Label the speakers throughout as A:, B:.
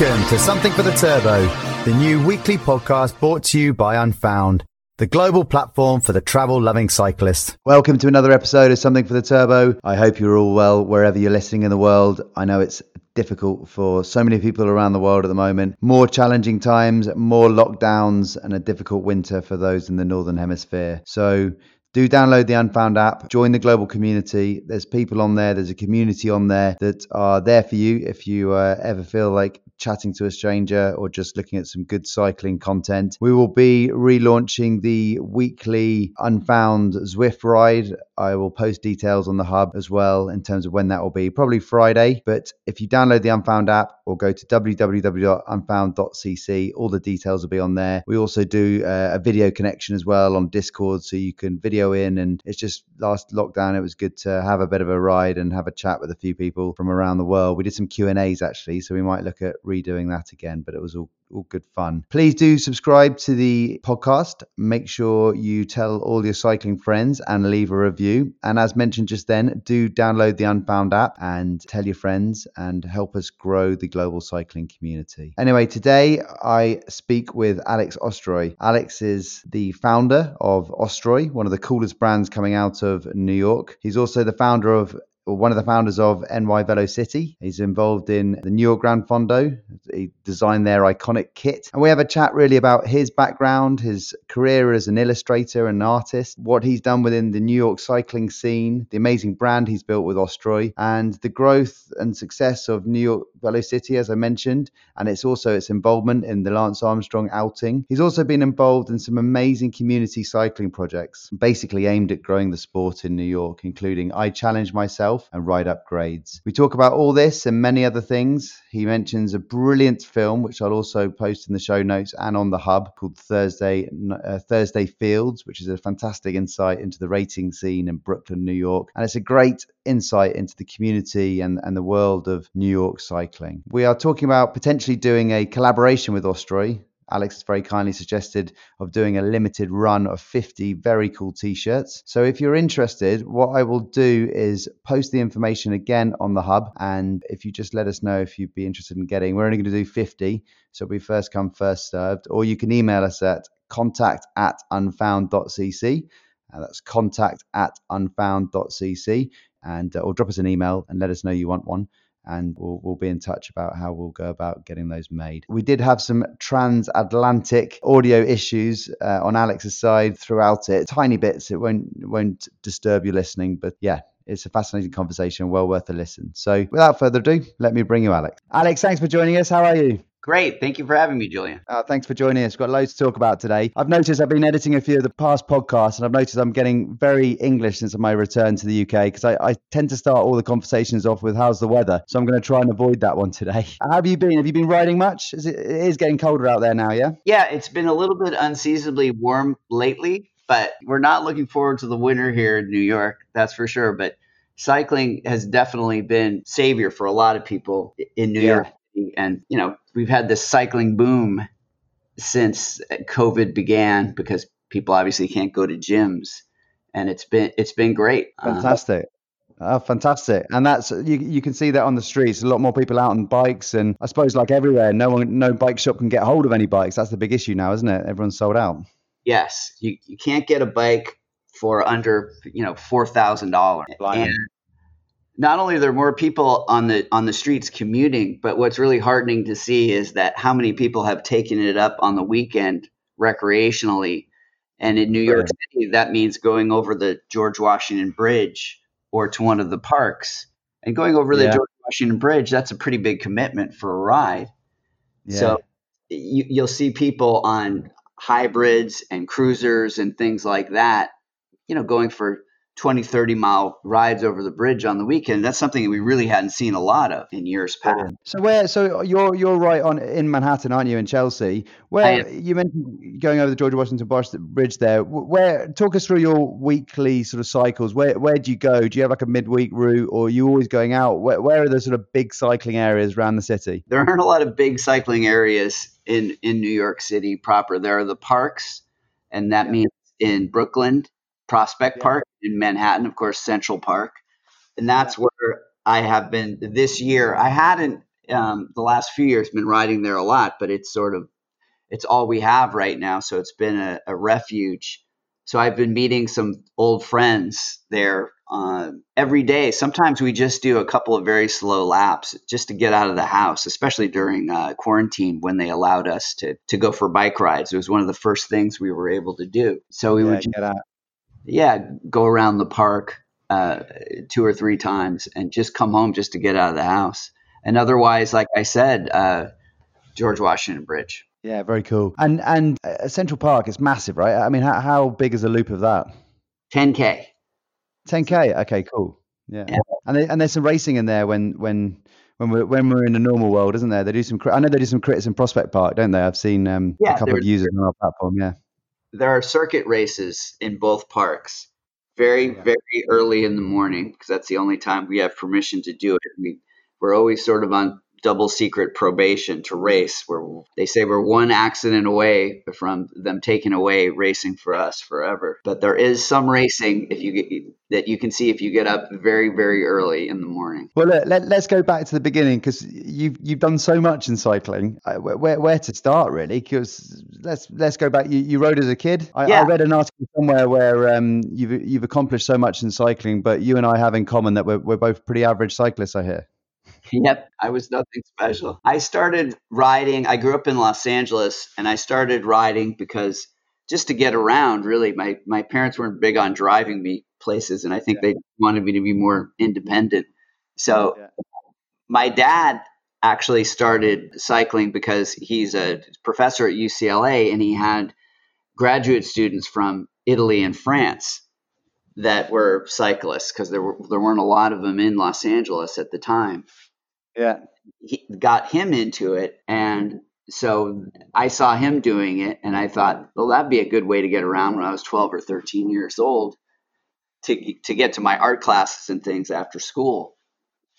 A: Welcome to Something for the Turbo, the new weekly podcast brought to you by Unfound, the global platform for the travel loving cyclist. Welcome to another episode of Something for the Turbo. I hope you're all well wherever you're listening in the world. I know it's difficult for so many people around the world at the moment. More challenging times, more lockdowns, and a difficult winter for those in the Northern Hemisphere. So, do download the Unfound app, join the global community. There's people on there, there's a community on there that are there for you if you uh, ever feel like chatting to a stranger or just looking at some good cycling content. We will be relaunching the weekly Unfound Zwift ride. I will post details on the hub as well in terms of when that will be, probably Friday. But if you download the Unfound app or go to www.unfound.cc, all the details will be on there. We also do uh, a video connection as well on Discord so you can video in. And it's just last lockdown, it was good to have a bit of a ride and have a chat with a few people from around the world. We did some Q&As actually, so we might look at redoing that again, but it was all all good fun. Please do subscribe to the podcast. Make sure you tell all your cycling friends and leave a review. And as mentioned just then, do download the Unfound app and tell your friends and help us grow the global cycling community. Anyway, today I speak with Alex Ostroy. Alex is the founder of Ostroy, one of the coolest brands coming out of New York. He's also the founder of one of the founders of NY Velocity. He's involved in the New York Gran Fondo. He designed their iconic kit. And we have a chat really about his background, his career as an illustrator and artist, what he's done within the New York cycling scene, the amazing brand he's built with Ostroy, and the growth and success of New York Velocity, as I mentioned. And it's also its involvement in the Lance Armstrong outing. He's also been involved in some amazing community cycling projects, basically aimed at growing the sport in New York, including I Challenge Myself and ride upgrades. We talk about all this and many other things. He mentions a brilliant film, which I'll also post in the show notes and on the hub called Thursday uh, Thursday Fields, which is a fantastic insight into the racing scene in Brooklyn, New York. And it's a great insight into the community and, and the world of New York cycling. We are talking about potentially doing a collaboration with Ostroy Alex very kindly suggested of doing a limited run of 50 very cool t-shirts. So if you're interested, what I will do is post the information again on the hub and if you just let us know if you'd be interested in getting, we're only going to do 50, so be first come first served or you can email us at contact at unfound.cc. Uh, that's contact at unfound.cc and uh, or drop us an email and let us know you want one and we'll, we'll be in touch about how we'll go about getting those made. We did have some transatlantic audio issues uh, on Alex's side throughout it, tiny bits. It won't won't disturb your listening, but yeah, it's a fascinating conversation, well worth a listen. So, without further ado, let me bring you Alex. Alex, thanks for joining us. How are you?
B: Great. Thank you for having me, Julian.
A: Uh, thanks for joining us. Got loads to talk about today. I've noticed I've been editing a few of the past podcasts, and I've noticed I'm getting very English since my return to the UK because I, I, tend to start all the conversations off with "How's the weather?" So I'm going to try and avoid that one today. How have you been? Have you been riding much? Is it, it is getting colder out there now, yeah?
B: Yeah, it's been a little bit unseasonably warm lately, but we're not looking forward to the winter here in New York. That's for sure. But cycling has definitely been savior for a lot of people in New yeah. York and, you know, we've had this cycling boom since COVID began because people obviously can't go to gyms. And it's been it's been great.
A: Uh, fantastic. Uh, oh, fantastic. And that's you you can see that on the streets. A lot more people out on bikes and I suppose like everywhere, no one no bike shop can get hold of any bikes. That's the big issue now, isn't it? Everyone's sold out.
B: Yes. You you can't get a bike for under, you know, four thousand dollars. And not only are there more people on the on the streets commuting, but what's really heartening to see is that how many people have taken it up on the weekend recreationally. And in New York City, that means going over the George Washington Bridge or to one of the parks. And going over the yeah. George Washington Bridge, that's a pretty big commitment for a ride. Yeah. So you, you'll see people on hybrids and cruisers and things like that, you know, going for 20, 30 mile rides over the bridge on the weekend. That's something that we really hadn't seen a lot of in years past.
A: So where, so you're, you're right on in Manhattan, aren't you, in Chelsea? Where you mentioned going over the George Washington Bridge there. Where, talk us through your weekly sort of cycles. Where, where do you go? Do you have like a midweek route or are you always going out? Where, where are the sort of big cycling areas around the city?
B: There aren't a lot of big cycling areas in, in New York City proper. There are the parks and that yeah. means in Brooklyn Prospect yeah. Park in Manhattan, of course, Central Park. And that's where I have been this year. I hadn't um, the last few years been riding there a lot, but it's sort of it's all we have right now. So it's been a, a refuge. So I've been meeting some old friends there uh, every day. Sometimes we just do a couple of very slow laps just to get out of the house, especially during uh, quarantine when they allowed us to to go for bike rides. It was one of the first things we were able to do. So we
A: Yeah,
B: would
A: get out.
B: Yeah, go around the park uh, two or three times and just come home just to get out of the house. And otherwise, like I said, uh, George Washington Bridge.
A: Yeah, very cool. And and uh, Central Park is massive, right? I mean, how, how big is a loop of that?
B: 10K.
A: 10k. Okay, cool. Yeah,
B: Yeah.
A: and there- and there's some racing in there when when when we're when we're in the normal world, isn't there? They do some. I know they do some crits in Prospect Park, don't they? I've seen um,
B: Yeah,
A: a couple of users on our platform. Yeah.
B: There are circuit races in both parks very,
A: Yeah.
B: very early in the morning because that's the only time we have permission to do it. We, we're always sort of on double secret probation to race where they say we're one accident away from them taking away racing for us forever but there is some racing if you get that you can see if you get up very very early in the morning
A: Well, look, let, let's go back to the beginning because you've you've done so much in cycling. Uh, Where, where, to start, really? Because let's let's go back. You, you rode as a kid. I, I read an article somewhere where um, you've you've accomplished so much in cycling, but you and I have in common that we're we're both pretty average cyclists. I hear.
B: Yep, I was nothing special. I started riding. I grew up in Los Angeles, and I started riding because just to get around. Really, my my parents weren't big on driving me places, and I think they wanted me to be more independent. So
A: Yeah.
B: my dad actually started cycling because he's a professor at UCLA, and he had graduate students from Italy and France that were cyclists because there were there weren't a lot of them in Los Angeles at the time
A: Yeah.
B: he got him into it and so I saw him doing it and I thought, well, that'd be a good way to get around when I was 12 or 13 years old to, to get to my art classes and things after school.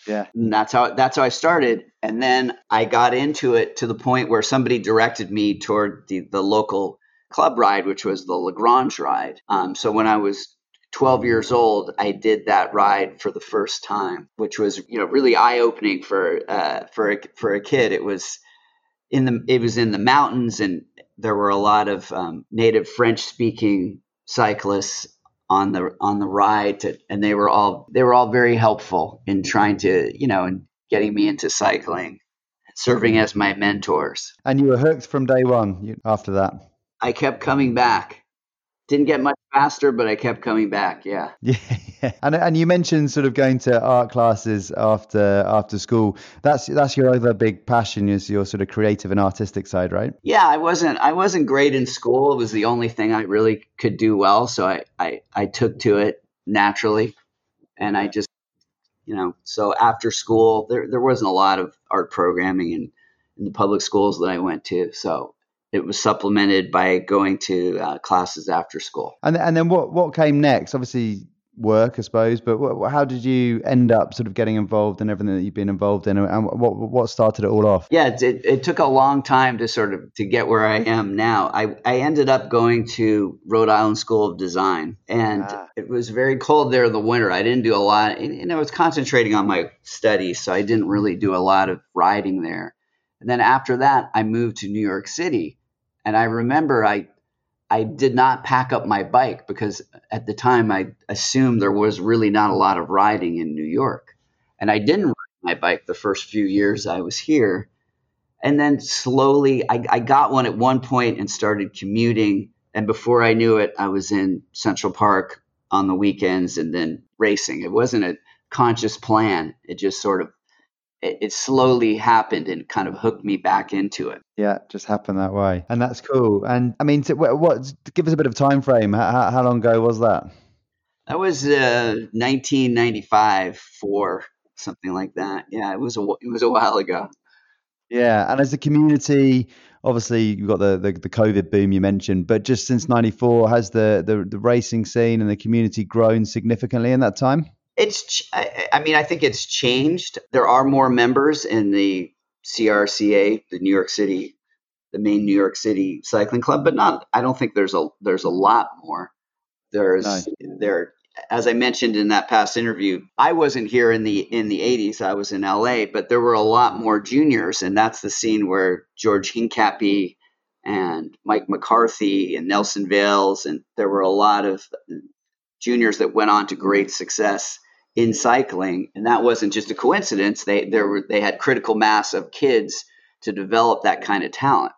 A: Yeah.
B: And that's how that's how I started. And then I got into it to the point where somebody directed me toward the, the local club ride, which was the Lagrange ride. Um, so when I was 12 years old, I did that ride for the first time, which was you know really eye opening for uh, for a, for a kid. It was in the it was in the mountains, and there were a lot of um, native French speaking cyclists on the on the ride, to, and they were all they were all very helpful in trying to you know in getting me into cycling, serving as my mentors.
A: And you were hooked from day one. You, after that.
B: I kept coming back. Didn't get much faster, but I kept coming back. Yeah.
A: Yeah, yeah. And and you mentioned sort of going to art classes after after school. That's that's your other big passion is your sort of creative and artistic side, right?
B: Yeah, I wasn't I wasn't great in school. It was the only thing I really could do well, so I I, I took to it naturally, and I just you know so after school there there wasn't a lot of art programming in in the public schools that I went to, so it was supplemented by going to uh, classes after school.
A: And and then what what came next? Obviously work, I suppose. But what, how did you end up sort of getting involved in everything that you've been involved in, and what what started it all off?
B: Yeah, it, it, it took a long time to sort of to get where I am now. I, I ended up going to Rhode Island School of Design, and
A: Ah.
B: it was very cold there in the winter. I didn't do a lot, and, and I was concentrating on my studies, so I didn't really do a lot of riding there. And then after that, I moved to New York City, and I remember I I did not pack up my bike because at the time I assumed there was really not a lot of riding in New York, and I didn't ride my bike the first few years I was here. And then slowly I, I got one at one point and started commuting. And before i knew it i was in central park on the weekends and then racing. It wasn't a conscious plan. It just sort of it, it slowly happened and kind of hooked me back into it
A: Yeah, just happened that way, and that's cool. And I mean, to, what, what give us a bit of time frame? How, how, long ago was that?
B: that was uh, 1995 for something like that yeah it was a, it was a while ago
A: Yeah, and as a community, obviously you've got the, the, the COVID boom you mentioned, but just since '94, has the, the the racing scene and the community grown significantly in that time?
B: It's, ch- I, I mean, I think it's changed. There are more members in the CRCA, the New York City, the main New York City cycling club, but not. I don't think there's a there's a lot more. There's
A: No.
B: there as I mentioned in that past interview, I wasn't here in the in the 80s. I was in LA, but there were a lot more juniors, and that's the scene where George Hincapie and Mike McCarthy and Nelson Vails, and there were a lot of juniors that went on to great success in cycling, and that wasn't just a coincidence. They there were they had critical mass of kids to develop that kind of talent.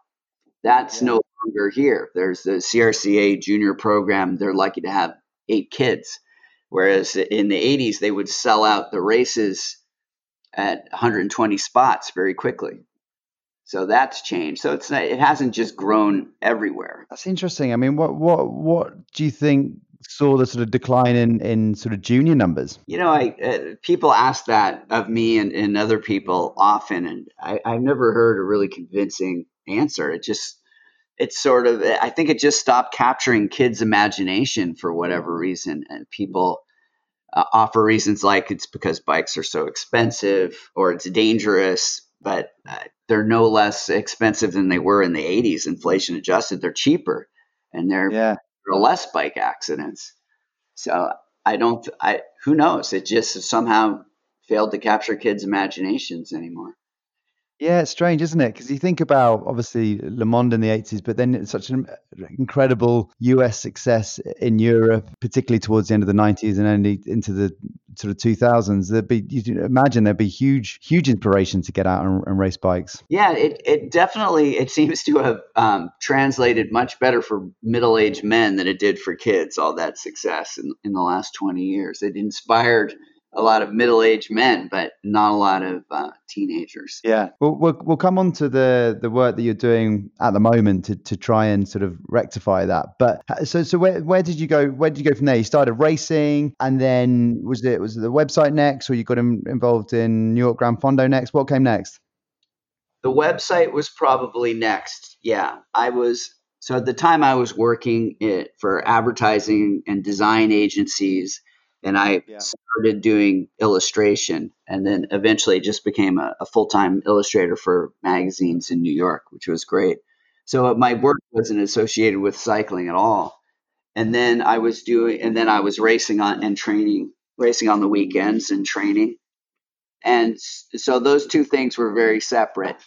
B: That's yeah. no longer here. There's the CRCA junior program. They're lucky to have eight kids, whereas in the 80s they would sell out the races at 120 spots very quickly. So that's changed. So it's it hasn't just grown everywhere.
A: That's interesting. I mean, what what what do you think saw the sort of decline in in sort of junior numbers?
B: You know, I uh, people ask that of me and, and other people often, and I, I've never heard a really convincing answer. It just it's sort of I think it just stopped capturing kids' imagination for whatever reason, and people uh, offer reasons like it's because bikes are so expensive or it's dangerous, but uh, they're no less expensive than they were in the 80s, inflation adjusted. They're cheaper, and they're yeah. Are less bike accidents. So I don't. I who knows? It just somehow failed to capture kids' imaginations anymore.
A: Yeah, it's strange, isn't it? Because you think about obviously LeMond in the 80s, but then it's such an incredible US success in Europe, particularly towards the end of the 90s and only into the sort of 2000s. There'd be, you imagine there'd be huge, huge inspiration to get out and, and race bikes.
B: Yeah, it, it definitely, it seems to have um, translated much better for middle aged men than it did for kids, all that success in, in the last 20 years. It inspired a lot of middle-aged men, but not a lot of uh, teenagers.
A: Yeah, we'll, we'll we'll come on to the the work that you're doing at the moment to, to try and sort of rectify that. But uh, so so where where did you go? Where did you go from there? You started racing, and then was it was it the website next, or you got involved in New York Gran Fondo next? What came next?
B: The website was probably next. Yeah, I was. So at the time, I was working it for advertising and design agencies and I yeah. started doing illustration, and then eventually just became a, a full time illustrator for magazines in New York, which was great. So my work wasn't associated with cycling at all. And then I was doing, and then I was racing on and training, racing on the weekends and training. And so those two things were very separate.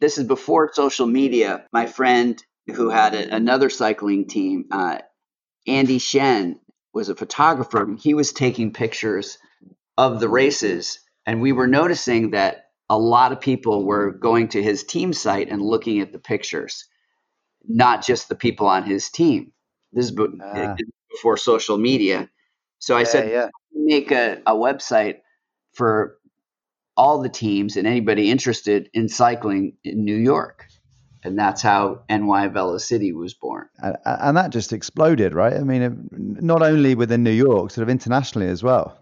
B: This is before social media. My friend who had a, another cycling team, uh, Andy Shen, was a photographer. He was taking pictures of the races, and we were noticing that a lot of people were going to his team site and looking at the pictures, not just the people on his team. This is uh, before social media. So I yeah, said, yeah. make a, a website for all the teams and anybody interested in cycling in New York and that's how NY Velocity was born.
A: And, and that just exploded, right? I mean, not only within New York, sort of internationally as well.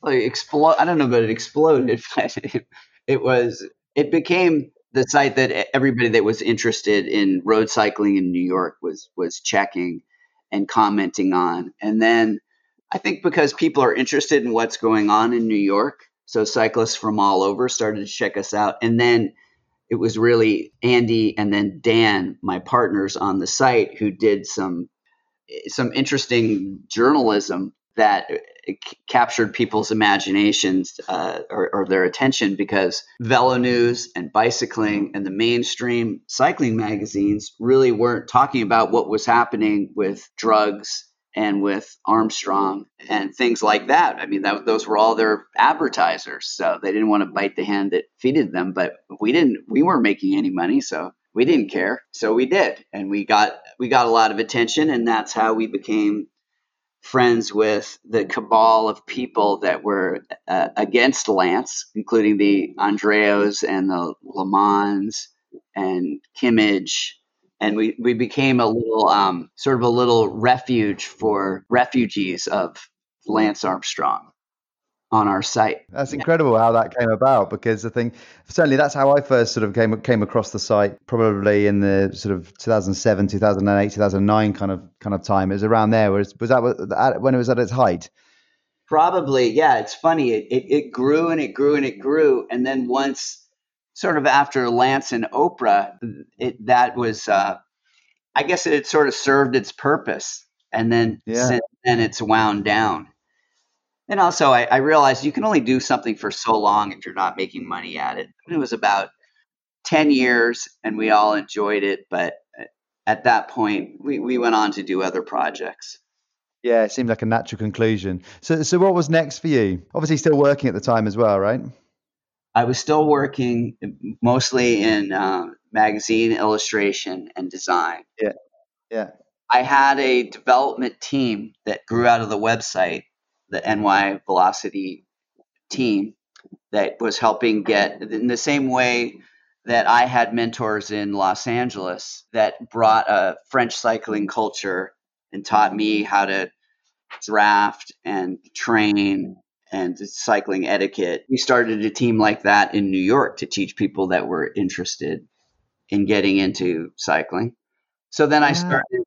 B: Well, explode. I don't know, but it exploded. it, it was. It became the site that everybody that was interested in road cycling in New York was was checking and commenting on. And then I think because people are interested in what's going on in New York, so cyclists from all over started to check us out. And then it was really Andy and then Dan, my partners on the site, who did some some interesting journalism that captured people's imaginations uh, or, or, their attention because Velo News and bicycling and the mainstream cycling magazines really weren't talking about what was happening with drugs and with Armstrong and things like that. I mean, that, those were all their advertisers, so they didn't want to bite the hand that feeded them. But we didn't. We weren't making any money, so we didn't care. So we did, and we got we got a lot of attention, and that's how we became friends with the cabal of people that were uh, against Lance, including the Andreus and the LeMonds and Kimmage and we, we became a little um, sort of a little refuge for refugees of Lance Armstrong on our site.
A: That's incredible how that came about because I think certainly that's how I first sort of came came across the site probably in the sort of 2007, 2008, 2009 kind of kind of time. It was around there. Was was that when it was at its height?
B: Probably, yeah. It's funny. It, it, it grew and it grew and it grew, and then once sort of after Lance and Oprah, it, that was, uh, I guess it sort of served its purpose. and then yeah. since then it's wound down. And also, I, I, realized you can only do something for so long if you're not making money at it. It was about 10 years and we all enjoyed it. But at that point, we, we went on to do other projects.
A: Yeah, it seemed like a natural conclusion. So, so what was next for you? Obviously, still working at the time as well, right?
B: I was still working mostly in uh, magazine illustration and design.
A: Yeah, yeah.
B: I had a development team that grew out of the website, the NY Velocity team, that was helping get in the same way that I had mentors in Los Angeles that brought a French cycling culture and taught me how to draft and train and cycling etiquette. We started a team like that in New York to teach people that were interested in getting into cycling. So then I started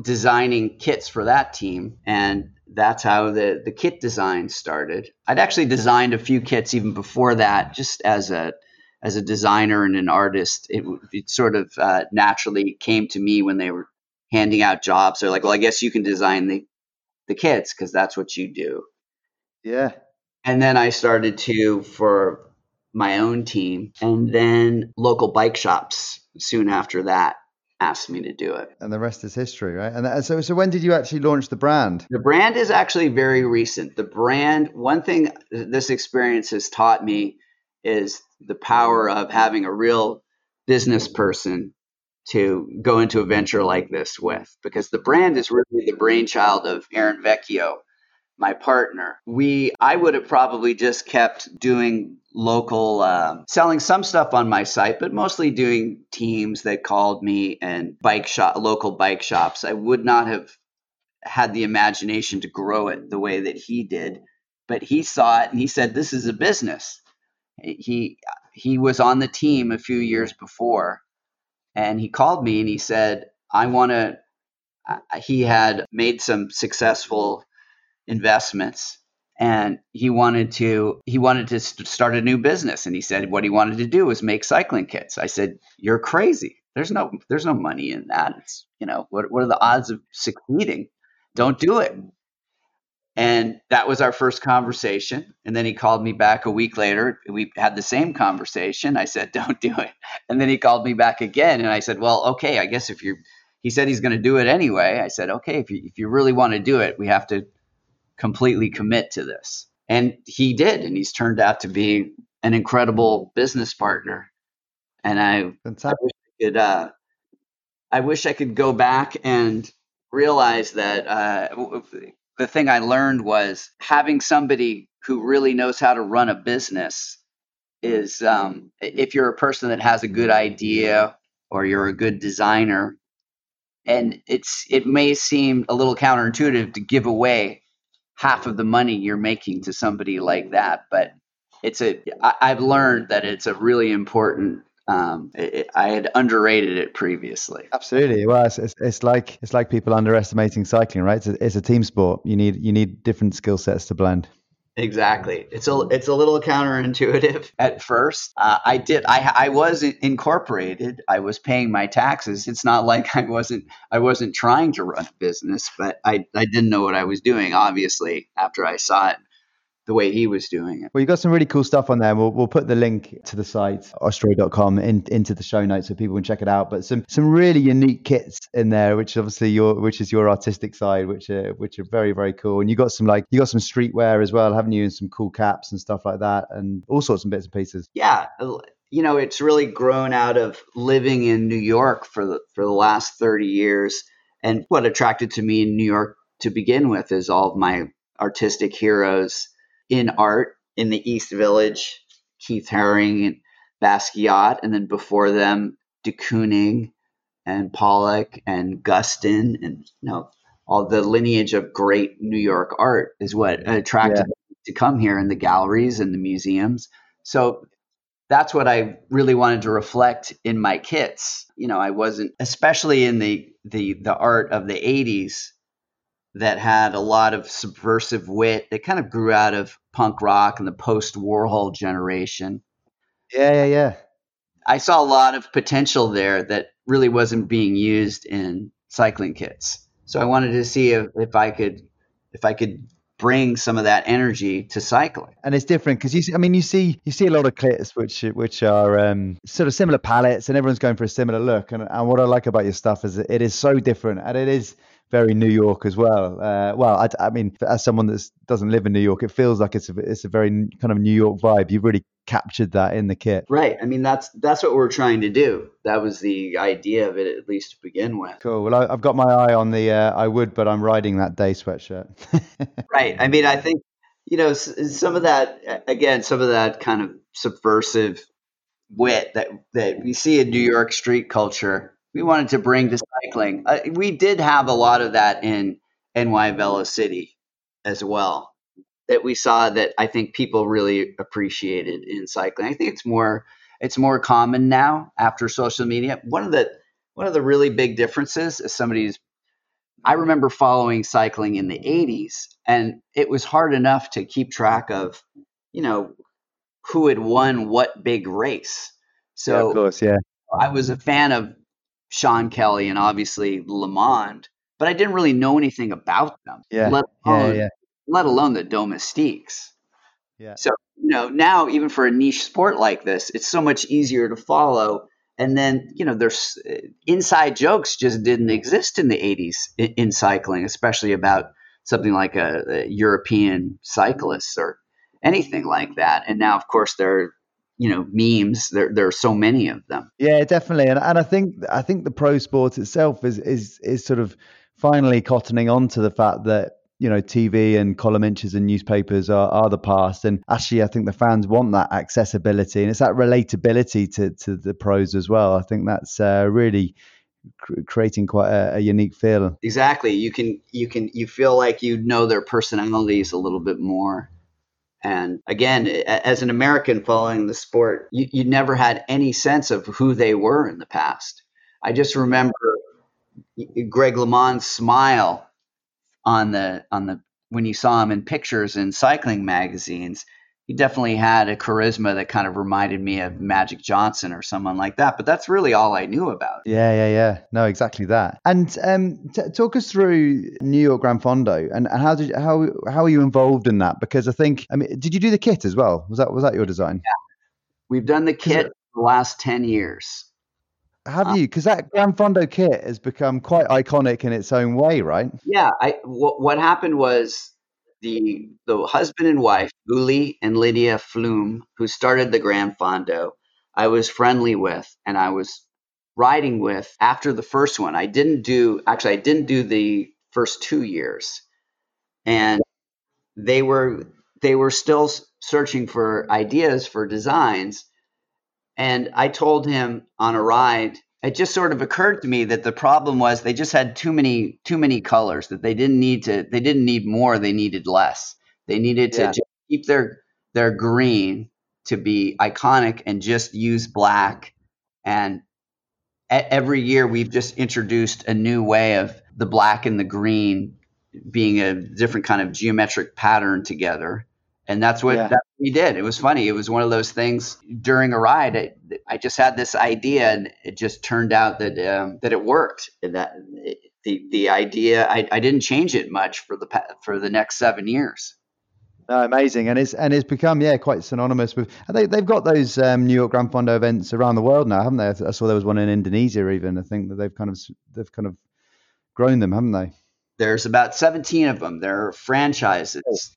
B: designing kits for that team and that's how the the kit design started. I'd actually designed a few kits even before that just as a as a designer and an artist. It, it sort of uh, naturally came to me when they were handing out jobs. They're like, "Well, I guess you can design the the kits because that's what you do."
A: Yeah.
B: And then I started to for my own team, and then local bike shops soon after that asked me to do it.
A: And the rest is history, right? And uh, so, so when did you actually launch the brand?
B: The brand is actually very recent. The brand, one thing this experience has taught me is the power of having a real business person to go into a venture like this with, because the brand is really the brainchild of Aaron Vecchio, my partner. We, I would have probably just kept doing local, uh, selling some stuff on my site, but mostly doing teams that called me and bike shop, local bike shops. I would not have had the imagination to grow it the way that he did, but he saw it and he said, "This is a business." He he was on the team a few years before, and he called me and he said, "I want to." He had made some successful investments. And he wanted to he wanted to start a new business. And he said what he wanted to do was make cycling kits. I said you're crazy. There's no there's no money in that. It's you know what, what are the odds of succeeding? Don't do it. And that was our first conversation. And then he called me back a week later. We had the same conversation. I said don't do it. And then he called me back again. And i said well okay i guess if you're he said he's going to do it anyway. I said okay if you, if you really want to do it we have to completely commit to this. And he did, and he's turned out to be an incredible business partner. And I, I wish I could, uh, I wish I could go back and realize that uh, the thing I learned was having somebody who really knows how to run a business is um, if you're a person that has a good idea or you're a good designer and it's it may seem a little counterintuitive to give away half of the money you're making to somebody like that. But it's a I, I've learned that it's a really important um, it, I had underrated it previously.
A: Absolutely. Well, it's, it's, it's, like it's like people underestimating cycling, right? It's a, it's a team sport. You need you need different skill sets to blend.
B: Exactly. It's a it's a little counterintuitive at first. Uh, I did. I I was incorporated. I was paying my taxes. It's not like I wasn't I wasn't trying to run a business, but I I didn't know what I was doing. Obviously, after I saw it the way he was doing it.
A: Well, you got some really cool stuff on there. We'll, we'll put the link to the site, ostroy.com, in, into the show notes so people can check it out. But some some really unique kits in there, which obviously your which is your artistic side, which are which are very very cool. And you got some like you got some streetwear as well, haven't you? And some cool caps and stuff like that, and all sorts of bits and pieces.
B: Yeah, you know, it's really grown out of living in New York for the for the last thirty years. And what attracted to me in New York to begin with is all of my artistic heroes in art in the East Village, Keith Haring and Basquiat, and then before them, de Kooning and Pollock and Guston, and you know all the lineage of great New York art is what attracted yeah. me to come here in the galleries and the museums. So that's what I really wanted to reflect in my kits. You know, I wasn't, especially in the the the art of the '80s that had a lot of subversive wit. that kind of grew out of punk rock and the post Warhol generation.
A: Yeah, yeah, yeah.
B: I saw a lot of potential there that really wasn't being used in cycling kits. So I wanted to see if, if I could if I could bring some of that energy to cycling.
A: And it's different because you see, I mean, you see, you see a lot of clips which which are um, sort of similar palettes, and everyone's going for a similar look. And, and what I like about your stuff is it is so different, and it is very New York as well. Uh, well, I, I, mean, as someone that doesn't live in New York, it feels like it's a, it's a very kind of New York vibe. You've really captured that in the kit.
B: Right. I mean, that's that's what we're trying to do. That was the idea of it, at least to begin with.
A: Cool. Well, I, have got my eye on the uh, I would, but I'm riding that day sweatshirt.
B: right. I mean, I think you know some of that again, some of that kind of subversive wit that that we see in New York street culture we wanted to bring to cycling. Uh, we did have a lot of that in NY Velocity as well. That we saw that I think people really appreciated in cycling. I think it's more it's more common now after social media. One of the one of the really big differences is somebody's I remember following cycling in the 80s and it was hard enough to keep track of, you know, who had won what big race. So
A: yeah, of course, yeah.
B: I was a fan of Sean Kelly and obviously LeMond, but I didn't really know anything about them.
A: Yeah. Let alone, yeah, yeah.
B: Let alone the domestiques.
A: Yeah.
B: So, you know, now even for a niche sport like this, it's so much easier to follow. And then, you know, there's uh, inside jokes just didn't exist in the 80s in, in cycling, especially about something like a, a European cyclist or anything like that. And now, of course, there you know memes there there are so many of them.
A: Yeah definitely. And, and i think i think the pro sport itself is is is sort of finally cottoning on to the fact that you know tv and column inches and newspapers are, are the past. And actually i think the fans want that accessibility and it's that relatability to to the pros as well. I think that's uh, really creating quite a, a, unique feel
B: exactly. You can you can you feel like you know their personalities a little bit more and again, as an American following the sport, you, you never had any sense of who they were in the past. I just remember Greg LeMond's smile on the on the when you saw him in pictures in cycling magazines he definitely had a charisma that kind of reminded me of Magic Johnson or someone like that. But that's really all I knew about.
A: Yeah, yeah, yeah. No, exactly that. And um, t- talk us through New York Gran Fondo and, and how did how how are you involved in that? Because I think I mean, did you do the kit as well? Was that was that your design?
B: Yeah, we've done the kit it, the last ten years.
A: Have um, you? Because that Gran Fondo kit has become quite iconic in its own way, right?
B: Yeah. I w- what happened was the the husband and wife, Uli and Lidia Fluhme, who started the Gran Fondo, I was friendly with and I was riding with after the first one. I didn't do actually I didn't do the first two years. And they were they were still searching for ideas for designs. And I told him on a ride it just sort of occurred to me that the problem was they just had too many too many colors that they didn't need to they didn't need more they needed less. They needed to yeah. keep their their green to be iconic and just use black. And every year we've just introduced a new way of the black and the green being a different kind of geometric pattern together and that's what, yeah. that's what we did. It was funny. It was one of those things during a ride. I, I just had this idea, and it just turned out that um, that it worked. And that the the idea, I, I didn't change it much for the for the next seven years.
A: No, amazing, and it's and it's become yeah quite synonymous with. They they've got those um, New York Gran Fondo events around the world now, haven't they? I saw there was one in Indonesia even. I think that they've kind of they've kind of grown them, haven't they?
B: There's about 17 of them. They're franchises.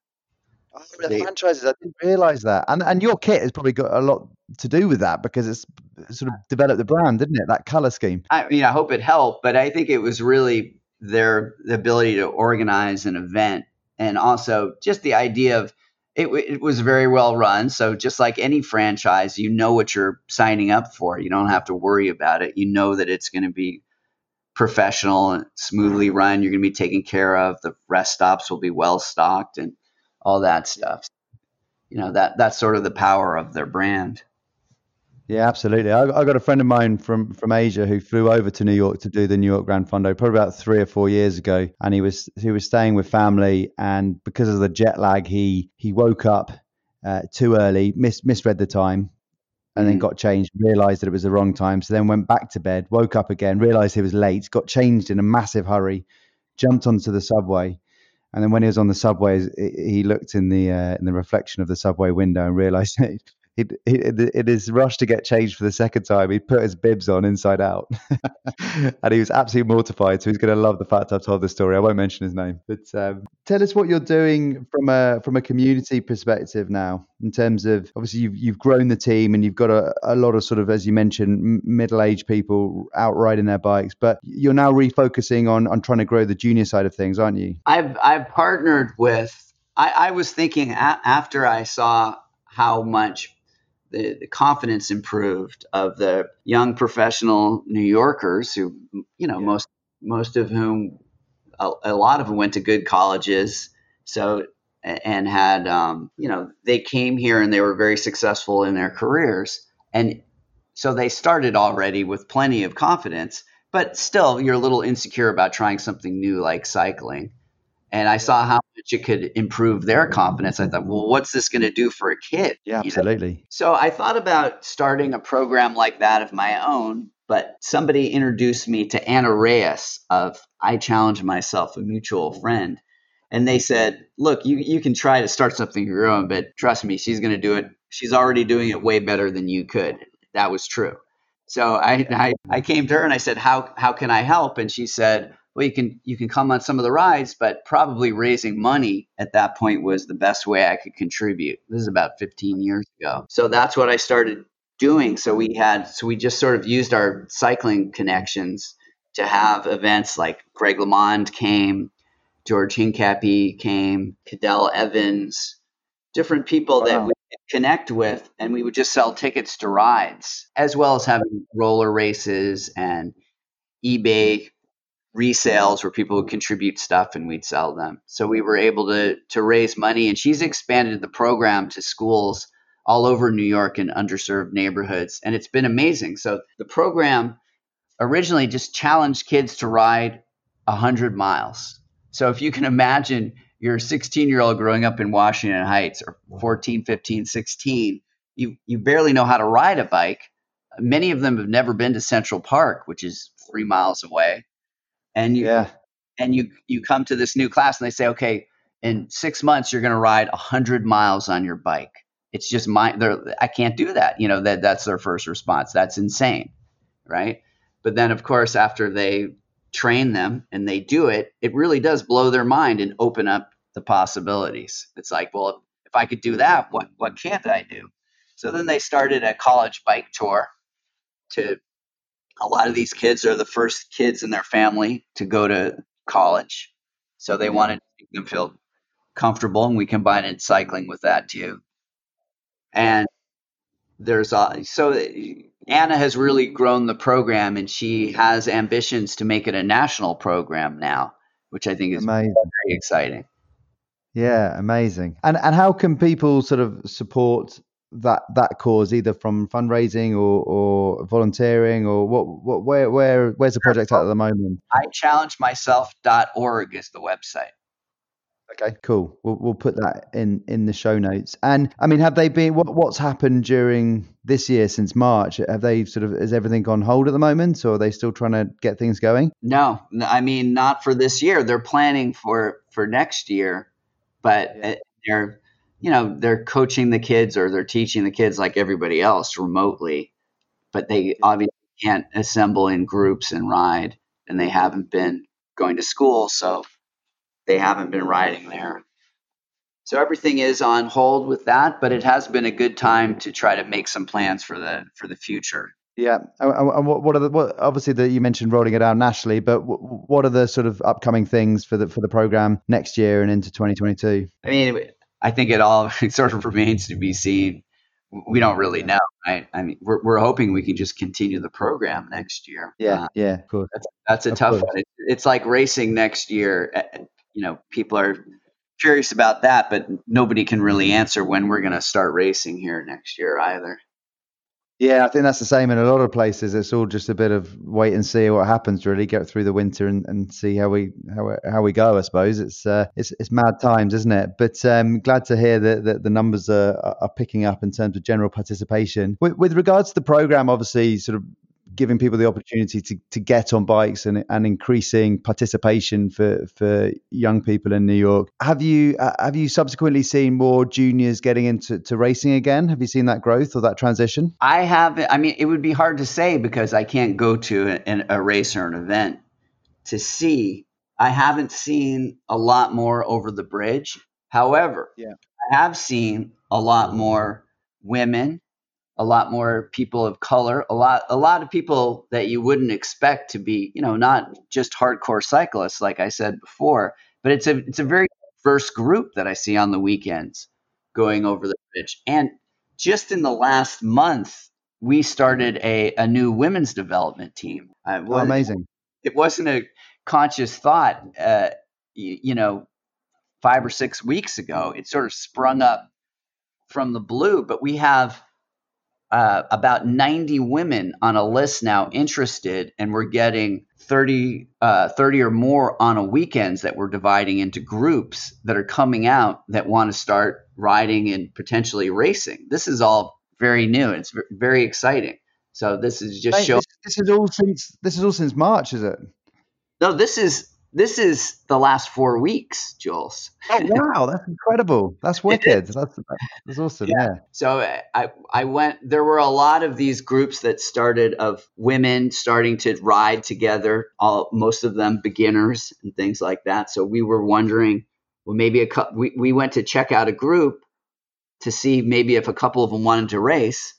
A: Oh, the franchises, I didn't realize that. And and your kit has probably got a lot to do with that because it's sort of developed the brand, didn't it? That color scheme.
B: I mean, I hope it helped, but I think it was really their the ability to organize an event and also just the idea of it, it was very well run. So just like any franchise, you know what you're signing up for. You don't have to worry about it. You know that it's going to be professional and smoothly mm-hmm. run. You're going to be taken care of. The rest stops will be well stocked and all that stuff. You know that that's sort of the power of their brand.
A: Yeah, absolutely. I, I got a friend of mine from from Asia who flew over to New York to do the New York Gran Fondo probably about three or four years ago, and he was he was staying with family, and because of the jet lag, he he woke up uh, too early, mis- misread the time, and then mm. got changed, realized that it was the wrong time. So then went back to bed, woke up again, realized he was late, got changed in a massive hurry, jumped onto the subway. And then when he was on the subway, he looked in the uh, in the reflection of the subway window and realised he'd, he, in his rush to get changed for the second time, he'd put his bibs on inside out, and he was absolutely mortified. So he's going to love the fact I've told this story. I won't mention his name, but um, tell us what you're doing from a from a community perspective now, in terms of obviously you've you've grown the team and you've got a, a lot of sort of as you mentioned middle aged people out riding their bikes, but you're now refocusing on on trying to grow the junior side of things, aren't you?
B: I've I've partnered with. I, I was thinking a- after I saw how much the, the, confidence improved of the young professional New Yorkers who, you know, yeah. most most of whom, a, a, lot of them went to good colleges. So and had, um, you know, they came here and they were very successful in their careers, and so they started already with plenty of confidence. But still, you're a little insecure about trying something new like cycling and I saw how much it could improve their confidence. I thought, well, what's this going to do for a kid?
A: Yeah, absolutely. You know?
B: So I thought about starting a program like that of my own, but somebody introduced me to Anna Reyes of I Challenge Myself, a mutual friend. And they said, look, you, you can try to start something of your own, but trust me, she's going to do it. She's already doing it way better than you could. That was true. So I, I, I came to her and I said, how, how can I help? And she said, well, you can you can come on some of the rides, but probably raising money at that point was the best way I could contribute. This is about 15 years ago. So that's what I started doing. So we had so we just sort of used our cycling connections to have events like Greg LeMond came, George Hincapie came, Cadel Evans, different people wow. that we connect with, and we would just sell tickets to rides, as well as having roller races and eBay resales where people would contribute stuff and we'd sell them. So we were able to to raise money and she's expanded the program to schools all over New York in underserved neighborhoods and it's been amazing. So the program originally just challenged kids to ride 100 miles. So if you can imagine you're a 16 year old growing up in Washington Heights or 14, 15, 16, you, you barely know how to ride a bike. Many of them have never been to Central Park, which is three miles away and you yeah. and you you come to this new class and they say okay in six months you're going to ride 100 miles on your bike. It's just my i can't do that. You know that that's their first response. That's insane right? But then of course after they train them and they do it it really does blow their mind and open up the possibilities. It's like well if i could do that what what can't i do? So then they started a college bike tour to a lot of these kids are the first kids in their family to go to college. So they wanted to make them feel comfortable, and we combined cycling with that too. And there's uh, so Anna has really grown the program, and she has ambitions to make it a national program now, which I think is amazing. very exciting.
A: Yeah, amazing. And and how can people sort of support that that cause either from fundraising or, or volunteering or what, what where where where's the project at at the moment?
B: I challenge myself.org is the website.
A: Okay cool. We'll, we'll put that in in the show notes. And i mean have they been what, what's happened during this year since march? Have they sort of is everything on hold at the moment or are they still trying to get things going?
B: No i mean not for this year. They're planning for for next year but yeah. they're you know, they're coaching the kids or they're teaching the kids like everybody else remotely, but they obviously can't assemble in groups and ride, and they haven't been going to school, so they haven't been riding there. So everything is on hold with that, but it has been a good time to try to make some plans for the for the future.
A: Yeah, and what are the what, obviously that you mentioned rolling it out nationally, but what are the sort of upcoming things for the for the program next year and into 2022? I
B: mean, I think it all sort of remains to be seen. We don't really know, right? I mean, we're, we're hoping we can just continue the program next year.
A: Yeah, uh, yeah, cool.
B: That's, that's a of tough course. one. It, it's like racing next year. You know, people are curious about that, but nobody can really answer when we're going to start racing here next year either.
A: Yeah, I think that's the same in a lot of places. It's all just a bit of wait and see what happens. Really, get through the winter and, and see how we how, how we go. I suppose it's uh, it's it's mad times, isn't it? But um, glad to hear that, that the numbers are, are picking up in terms of general participation. With, with regards to the program, obviously, sort of giving people the opportunity to, to get on bikes and, and increasing participation for, for young people in New York. Have you uh, have you subsequently seen more juniors getting into to racing again? Have you seen that growth or that transition?
B: I haven't. I mean, it would be hard to say because I can't go to a, a race or an event to see. I haven't seen a lot more over the bridge. However, yeah. I have seen a lot more women a lot more people of color, a lot a lot of people that you wouldn't expect to be, you know, not just hardcore cyclists like I said before, but it's a it's a very diverse group that I see on the weekends going over the bridge. And just in the last month, we started a, a new women's development team.
A: Uh, oh, amazing.
B: It wasn't a conscious thought, uh, you, you know, five or six weeks ago. It sort of sprung up from the blue, but we have uh, about 90 women on a list now interested, and we're getting 30, uh, 30 or more on a weekends that we're dividing into groups that are coming out that want to start riding and potentially racing. This is all very new. and It's very exciting. So this is just showing.
A: This, this is all since this is all since March, is it?
B: No, this is this is the last four weeks, Jules.
A: Oh wow, that's incredible! That's wicked. That's that's awesome. Yeah. yeah.
B: So uh, I I went. There were a lot of these groups that started of women starting to ride together. All most of them beginners and things like that. So we were wondering, well, maybe a couple. We we went to check out a group to see maybe if a couple of them wanted to race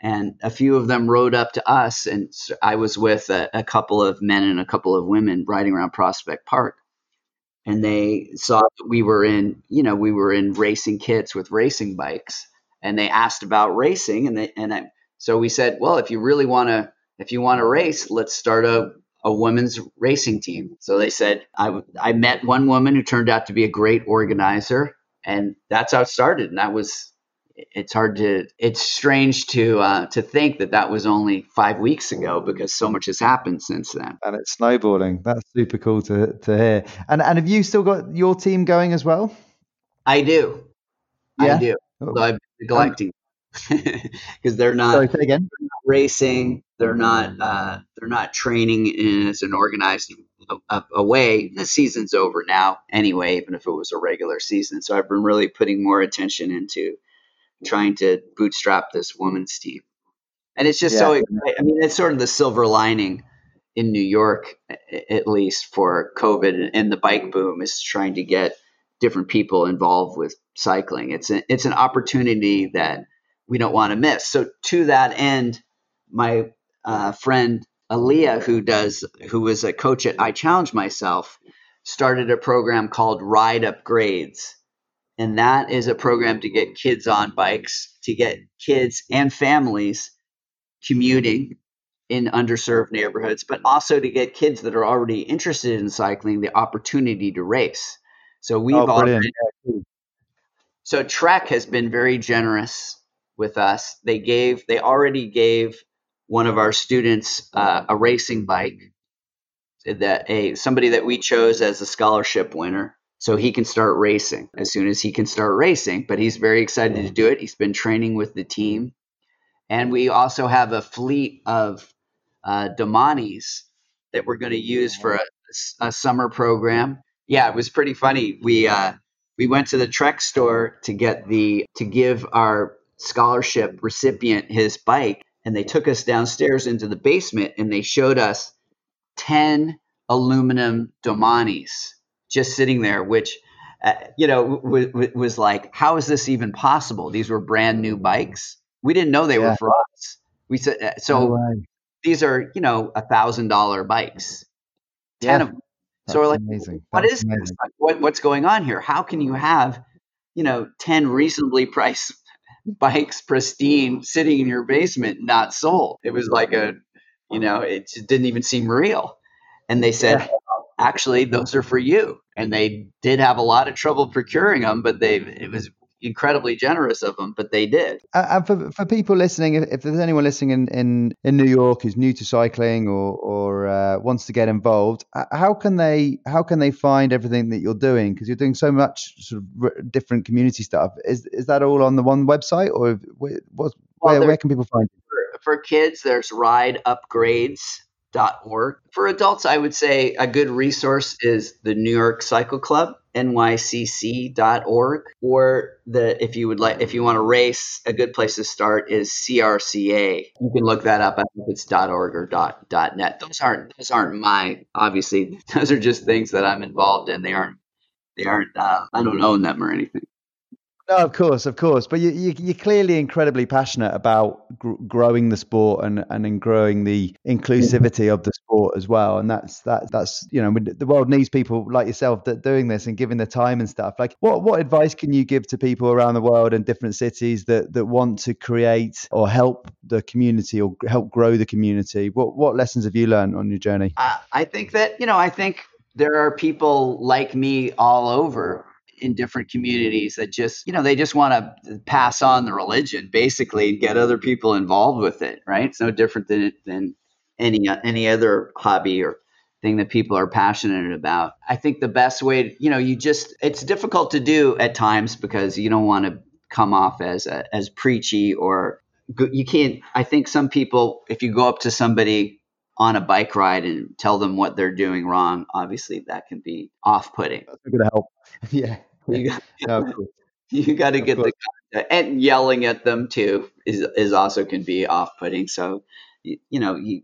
B: and a few of them rode up to us and i was with a, a, couple of men and a couple of women riding around prospect park. And they saw that we were in you know we were in racing kits with racing bikes. And they asked about racing and they and I, so we said well if you really want to if you want to race let's start a a women's racing team. So they said I, I met one woman who turned out to be a great organizer and that's how it started. And that was it's hard to it's strange to uh, to think that that was only five weeks ago because so much has happened since then.
A: And it's snowboarding that's super cool to, to hear. And and have you still got your team going as well?
B: I do. Yeah? i do. Oh. so i've been neglecting because they're not,
A: Sorry.
B: They're not racing. They're not uh, they're not training in, as an organized a, a way. The season's over now anyway even if it was a regular season. So i've been really putting more attention into trying to bootstrap this woman's team. And it's just yeah. so, I mean, it's sort of the silver lining in New York, at least for COVID and the bike boom, is trying to get different people involved with cycling. It's a, it's an opportunity that we don't want to miss. So to that end, my uh, friend Aaliyah, who does, who was a coach at I Challenge Myself, started a program called Ride Upgrades, and that is a program to get kids on bikes, to get kids and families commuting in underserved neighborhoods, but also to get kids that are already interested in cycling the opportunity to race. So we've oh, already, so Trek has been very generous with us. They gave, they already gave one of our students uh, a racing bike that a somebody that we chose as a scholarship winner so he can start racing as soon as he can start racing. But he's very excited to do it. He's been training with the team. And we also have a fleet of uh, Domanes that we're going to use for a, a, summer program. Yeah, it was pretty funny. We uh, we went to the Trek store to get the to give our scholarship recipient his bike, and they took us downstairs into the basement and they showed us ten aluminum Domanes just sitting there, which uh, you know w- w- was like, how is this even possible? These were brand new bikes. We didn't know they yeah. were for us. We said uh, so. No these are you know a thousand dollar bikes, ten yeah. of them. So we're like, amazing. what That's is amazing. What, what's going on here? How can you have you know ten reasonably priced bikes, pristine, sitting in your basement, not sold? It was like a you know it just didn't even seem real. And they said, yeah actually those are for you. And they did have a lot of trouble procuring them but they it was incredibly generous of them but they did.
A: Uh, and for, for people listening if, if, there's anyone listening in, in, in new york who's new to cycling or, or uh, wants to get involved how can they how can they find everything that you're doing? Because you're doing so much sort of different community stuff. Is is that all on the one website or what, well, where, where can people find it
B: for kids, there's rideupgrades.org. For adults, I would say a good resource is the New York Cycle Club, nycc.org. Or the if you would like if you want to race, a good place to start is CRCA. You can look that up. I think it's .org or .net. Those aren't those aren't my obviously those are just things that I'm involved in. They aren't they aren't uh, I don't own them or anything.
A: No, of course, of course. But you, you, you're clearly incredibly passionate about gr- growing the sport and, and in growing the inclusivity of the sport as well. And that's that that's you know the world needs people like yourself that doing this and giving the time and stuff. Like, what what advice can you give to people around the world and different cities that that want to create or help the community or help grow the community? What what lessons have you learned on your journey?
B: I, I think that you know I think there are people like me all over in different communities that just you know they just want to pass on the religion basically and get other people involved with it right? It's no different than than any any other hobby or thing that people are passionate about. I think the best way you know you just it's difficult to do at times because you don't want to come off as a, as preachy or you can't i think some people if you go up to somebody on a bike ride and tell them what they're doing wrong obviously that can be off-putting.
A: That's going to help. Yeah
B: you got, no, you got to get the and yelling at them too is is also can be off putting. So you, you know you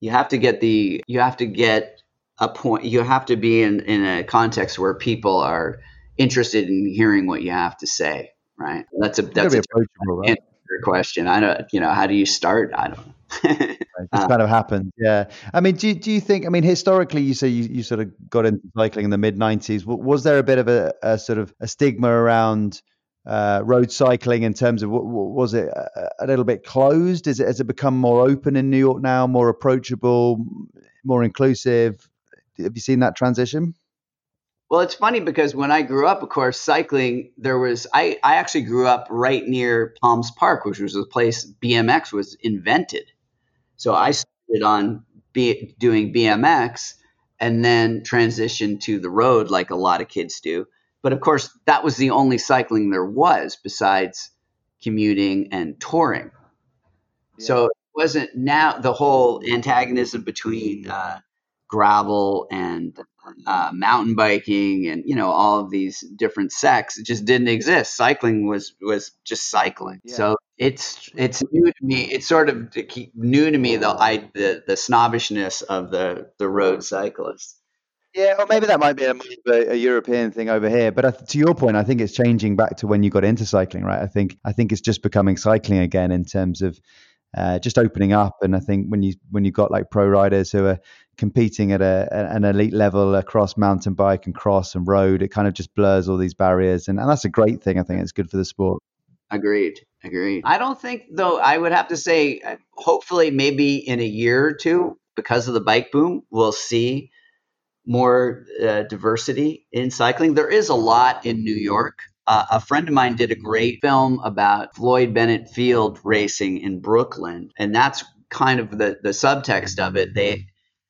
B: you have to get the you have to get a point. You have to be in in a context where people are interested in hearing what you have to say. Right. That's a that's a right? Question. I don't. You know, how do you start? I don't.
A: it just uh, kind of happened. yeah. I mean, do do you think? I mean, historically, you say you, you sort of got into cycling in the mid '90s. Was there a bit of a, a sort of a stigma around uh, road cycling in terms of was it a, a little bit closed? Is it has it become more open in New York now, more approachable, more inclusive? Have you seen that transition?
B: Well, it's funny because when I grew up, of course, cycling, there was, I, I actually grew up right near Palms Park, which was the place BMX was invented. So I started on B, doing BMX and then transitioned to the road like a lot of kids do. But of course, that was the only cycling there was besides commuting and touring. Yeah. So it wasn't now the whole antagonism between uh, gravel and uh, mountain biking and you know all of these different sects it just didn't exist cycling was was just cycling yeah. so it's it's new to me it's sort of new to me the I, the the snobbishness of the the road cyclist
A: yeah, or maybe that might be a, a, European thing over here. But to your point, I think it's changing back to when you got into cycling, right? I think I think it's just becoming cycling again in terms of uh, just opening up. And I think when you when you got like pro riders who are competing at a, an elite level across mountain bike and cross and road, it kind of just blurs all these barriers, and, and that's a great thing. I think it's good for the sport.
B: Agreed. Agreed. I don't think though. I would have to say, uh, hopefully, maybe in a year or two, because of the bike boom, we'll see more uh, diversity in cycling. There is a lot in New York. Uh, a friend of mine did a great film about Floyd Bennett Field racing in Brooklyn, and that's kind of the the subtext of it. They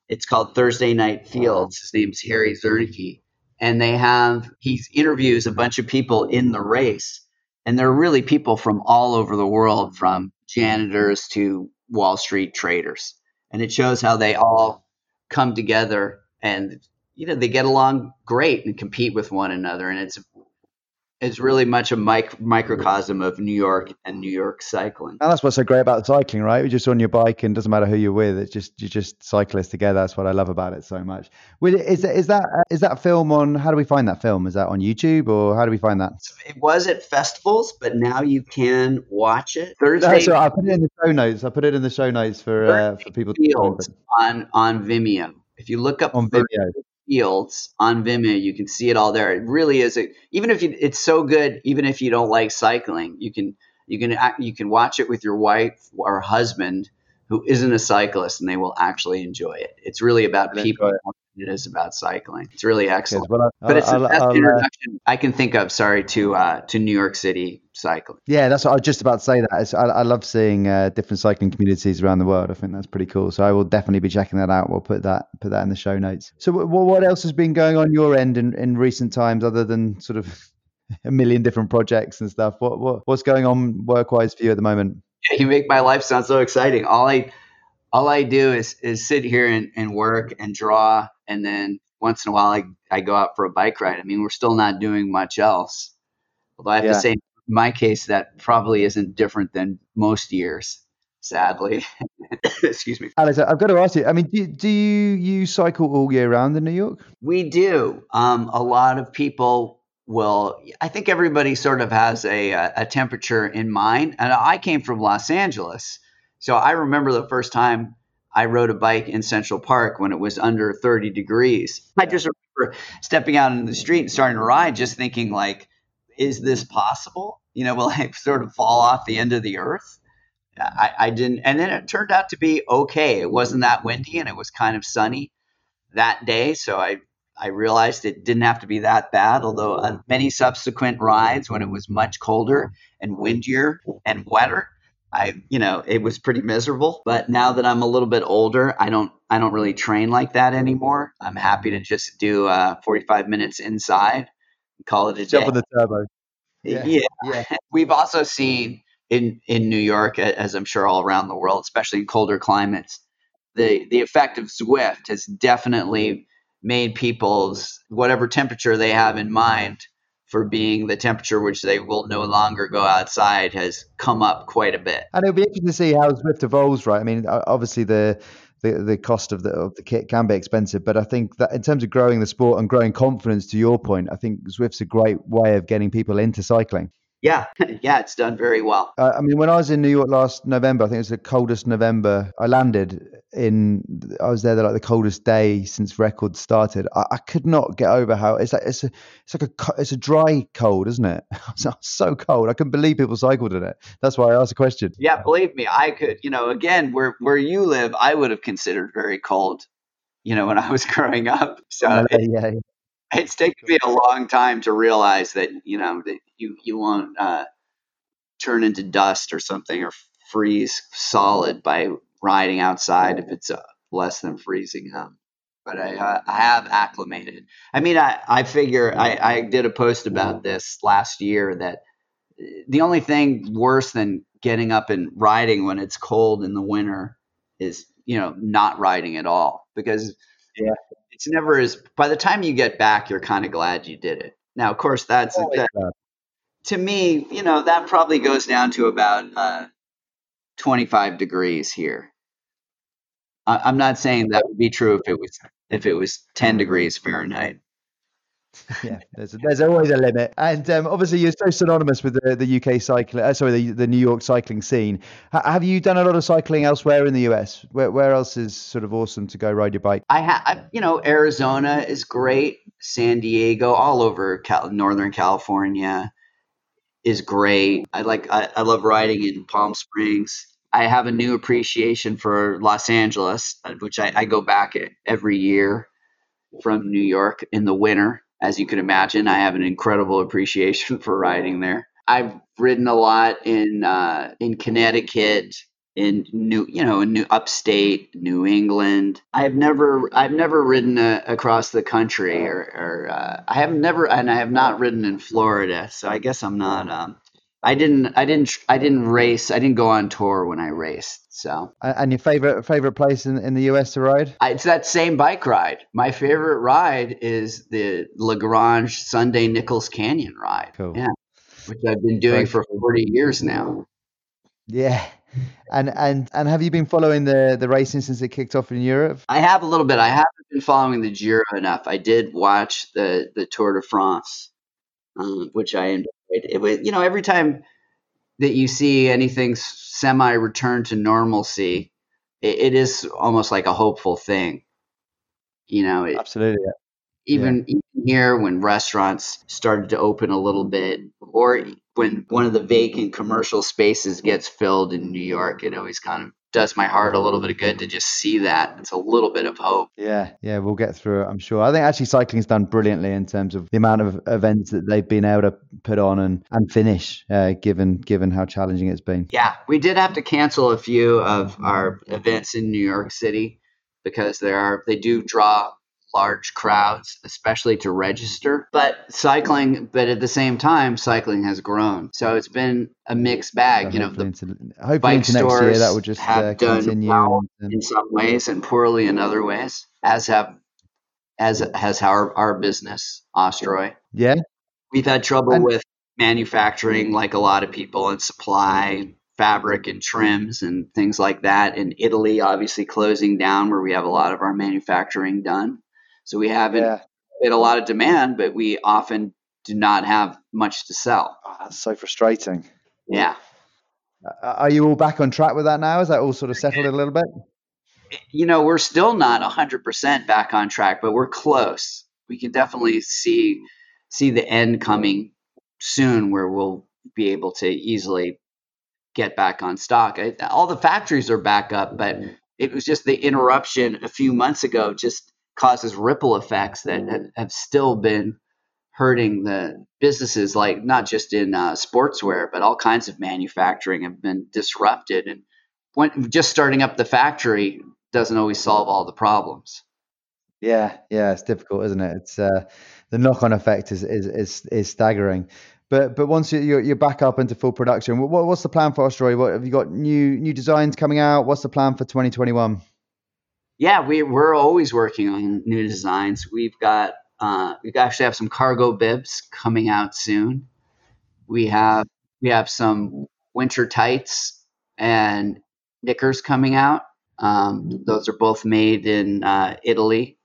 B: it's called Thursday Night Fields. His name's Harry Zernike, and they have he interviews a bunch of people in the race, and they're really people from all over the world, from janitors to Wall Street traders, and it shows how they all come together and you know they get along great and compete with one another, and it's is really much a mic- microcosm of New York and New York cycling.
A: And that's what's so great about cycling, right? You're just on your bike, and doesn't matter who you're with. It's just you're just cyclists together. That's what I love about it so much. Is that is that is that film on? How do we find that film? Is that on YouTube or how do we find that?
B: It was at festivals, but now you can watch it Thursday.
A: No, I put it in the show notes. I put it in the show notes for uh, for people
B: to on on Vimeo. If you look up
A: on Vimeo
B: fields on Vimeo. You can see it all there. It really is a, even if you, it's so good, even if you don't like cycling, you can you can you can watch it with your wife or husband who isn't a cyclist, and they will actually enjoy it. It's really about people it is about cycling. It's really excellent. But it's the best I'll, introduction uh, I can think of. Sorry to uh, to New York City cycling.
A: Yeah, that's what I was just about to say. That I, I, love seeing uh, different cycling communities around the world. I think that's pretty cool. So I will definitely be checking that out. We'll put that put that in the show notes. So w- what else has been going on your end in, in recent times, other than sort of a million different projects and stuff? What, what what's going on work wise for you at the moment?
B: you make my life sound so exciting. All I all I do is is sit here and, and work and draw, and then once in a while I, I go out for a bike ride. I mean, we're still not doing much else. Although I have
A: Yeah.
B: to say, in my case, that probably isn't different than most years, sadly. Excuse me.
A: Alex, I've got to ask you. I mean, do, do you you cycle all year round in New York?
B: We do. Um, a lot of people will. I think everybody sort of has a, a a temperature in mind. And I came from Los Angeles, so I remember the first time I rode a bike in Central Park when it was under 30 degrees. I just remember stepping out in the street and starting to ride, just thinking like, "Is this possible? You know, will I sort of fall off the end of the earth?" I, I didn't, and then it turned out to be okay. It wasn't that windy, and it was kind of sunny that day, so I I realized it didn't have to be that bad. Although on many subsequent rides, when it was much colder and windier and wetter, I you know it was pretty miserable. But now that I'm a little bit older, I don't I don't really train like that anymore. I'm happy to just do uh, 45 minutes inside, and call it a
A: Jump
B: day.
A: on the turbo.
B: Yeah.
A: Yeah.
B: We've also seen in in New York, as I'm sure all around the world, especially in colder climates, the the effect of Zwift has definitely made people's whatever temperature they have in mind for being the temperature which they will no longer go outside has come up quite a bit.
A: And it'll be interesting to see how Zwift evolves, right? I mean, obviously the the, the cost of the of the kit can be expensive, but I think that in terms of growing the sport and growing confidence, to your point, I think Zwift's a great way of getting people into cycling.
B: Yeah, yeah, it's done very well.
A: Uh, I mean, when I was in New York last November, I think it was the coldest November. I landed in. I was there the, like the coldest day since records started. I, I could not get over how it's like it's a it's like a it's a dry cold, isn't it? It's so cold. I couldn't believe people cycled in it. That's why I asked the question.
B: Yeah, believe me, I could. You know, again, where where you live, I would have considered very cold. You know, when I was growing up. So
A: Uh,
B: it,
A: yeah,
B: it's taken me a long time to realize that you know that you you won't uh, turn into dust or something or freeze solid by riding outside if it's uh, less than freezing up. But I uh, I have acclimated. I mean, I I figure I I did a post about this last year that uh, the only thing worse than getting up and riding when it's cold in the winter is you know not riding at all because
A: Yeah.
B: It's never as by the time you get back you're kind of glad you did it. Now of course that's
A: Always
B: that,
A: glad.
B: to me you know that probably goes down to about uh, 25 degrees here. I, i'm not saying that would be true if it was if it was 10 degrees fahrenheit
A: yeah. There's there's always a limit, and um, obviously you're so synonymous with the the UK cycling. Uh, sorry, the the New York cycling scene. H- have you done a lot of cycling elsewhere in the US? Where where else is sort of awesome to go ride your bike?
B: I have, you know, Arizona is great. San Diego, all over Cal- Northern California is great. I like, I, I love riding in Palm Springs. I have a new appreciation for Los Angeles, which I, I go back every year from New York in the winter. As you can imagine, I have an incredible appreciation for riding there. I've ridden a lot in uh, in Connecticut, in New, you know, in New Upstate, New England. I've never, I've never ridden uh across the country, or, or uh, I have never, and I have not ridden in Florida. So I guess I'm not. Um, I didn't, I didn't, I didn't race. I didn't go on tour when I raced. So
A: And your favorite favorite place in, in the US to ride?
B: I, it's that same bike ride. My favorite ride is the La Grange Sunday Nichols Canyon ride.
A: Cool.
B: Yeah, which I've been doing for 40 years now.
A: Yeah. And and and have you been following the the racing since it kicked off in Europe?
B: I have a little bit. I haven't been following the Giro enough. I did watch the the Tour de France, um, which I enjoyed. It was, you know, every time that you see anything semi return to normalcy, it, it is almost like a hopeful thing. You know, it,
A: Absolutely.
B: even even here when restaurants started to open a little bit or when one of the vacant commercial spaces gets filled in New York it always kind of does my heart a little bit of good to just see that it's a little bit of hope
A: Yeah, yeah, we'll get through it, I'm sure. I think actually cycling's done brilliantly in terms of the amount of events that they've been able to put on and, and finish, uh, given given how challenging it's been.
B: yeah we did have to cancel a few of our events in New York City because there are they do draw large crowds, especially to register. But cycling, but at the same time, cycling has grown. So it's been a mixed bag. you know, the
A: into, hopefully
B: bike
A: into
B: stores
A: year that will just
B: have
A: uh,
B: done
A: continue.
B: well
A: and-
B: in some ways and poorly in other ways, as have as has our our business, Ostroy.
A: yeah,
B: We've had trouble
A: And-
B: with manufacturing, like a lot of people, and supply fabric and trims and things like that. In Italy, obviously closing down where we have a lot of our manufacturing done. So we haven't
A: yeah.
B: had a lot of demand, but we often do not have much to sell.
A: Oh, that's so frustrating.
B: Yeah.
A: Uh, Are you all back on track with that now? Is that all sort of settled a little bit?
B: you know, we're still not 100% back on track, but we're close. We can definitely see see the end coming soon where we'll be able to easily get back on stock. All the factories are back up, but it was just the interruption a few months ago just causes ripple effects that have, have still been hurting the businesses like not just in uh, sportswear but all kinds of manufacturing have been disrupted and when, just starting up the factory doesn't always solve all the problems.
A: Yeah, yeah, it's difficult, isn't it? It's uh, the knock-on effect is is is, is staggering. But but once you- you're, you're back up into full production, what, what's the plan for Ostroy? What have you got new new designs coming out? What's the plan for 2021?
B: Yeah, we we're always working on new designs. We've got uh, we actually have some cargo bibs coming out soon. We have we have some winter tights and knickers coming out. Um, those are both made in uh, Italy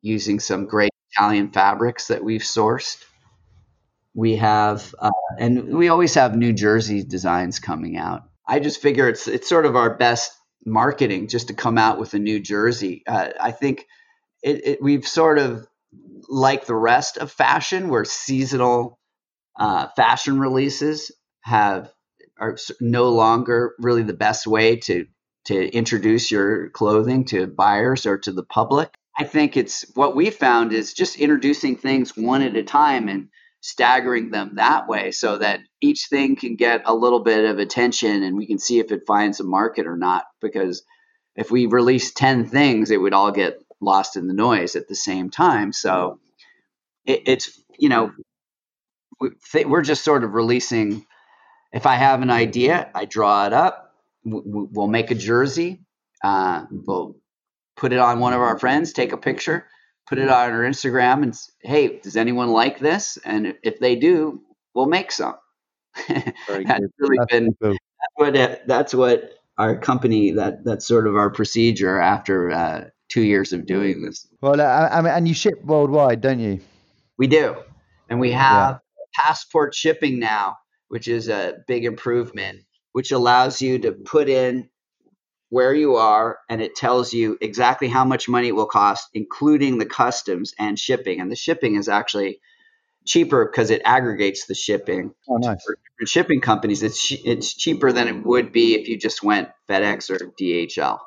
B: using some great Italian fabrics that we've sourced. We have, uh, and we always have New Jersey designs coming out. I just figure it's it's sort of our best marketing just to come out with a New Jersey. Uh, I think it, it, we've sort of like the rest of fashion, where seasonal uh, fashion releases have are no longer really the best way to to introduce your clothing to buyers or to the public. I think it's what we found is just introducing things one at a time and staggering them that way so that each thing can get a little bit of attention and we can see if it finds a market or not. Because if we release 10 things it would all get lost in the noise at the same time. So it, it's you know we're just sort of releasing if i have an idea i draw it up we'll make a jersey uh, we'll put it on one of our friends take a picture put it on our instagram and hey does anyone like this? And if- they do we'll make some. That's really
A: That's
B: been
A: cool.
B: what it- that's what our company that that's sort of our procedure after uh, two years of doing this.
A: Well, I, I mean, and you ship worldwide, don't you?
B: we do. And we have passport shipping now which is a big improvement which allows you to put in where you are and it tells you exactly how much money it will cost including the customs and shipping. And the shipping is actually cheaper because it aggregates the shipping
A: Oh, nice.
B: for different shipping companies. It's it's cheaper than it would be if you just went FedEx or DHL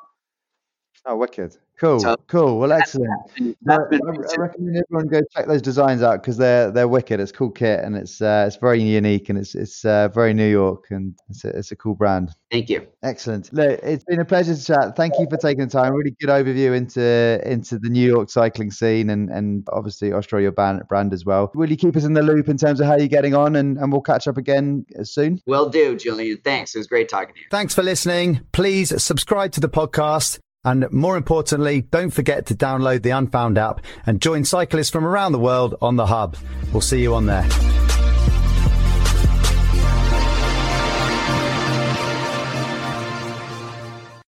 A: Oh, wicked. Cool,
B: So-
A: cool. Well, excellent.
B: And
A: I,
B: that's been
A: I I recommend everyone go check those designs out because they're they're wicked. It's cool kit and it's uh, it's very unique and it's it's uh, very New York and it's a, it's a cool brand.
B: thank you
A: Excellent. Look, it's been a pleasure to chat. Thank you for taking the time. Really good overview into into the New York cycling scene and and obviously Ostroy brand brand as well. Will you keep us in the loop in terms of how you're getting on and, and we'll catch up again soon?
B: will do Julian thanks it was great talking to you
C: Thanks for listening. Please subscribe to the podcast. And more importantly, don't forget to download the Unfound app and join cyclists from around the world on the hub. We'll see you on there.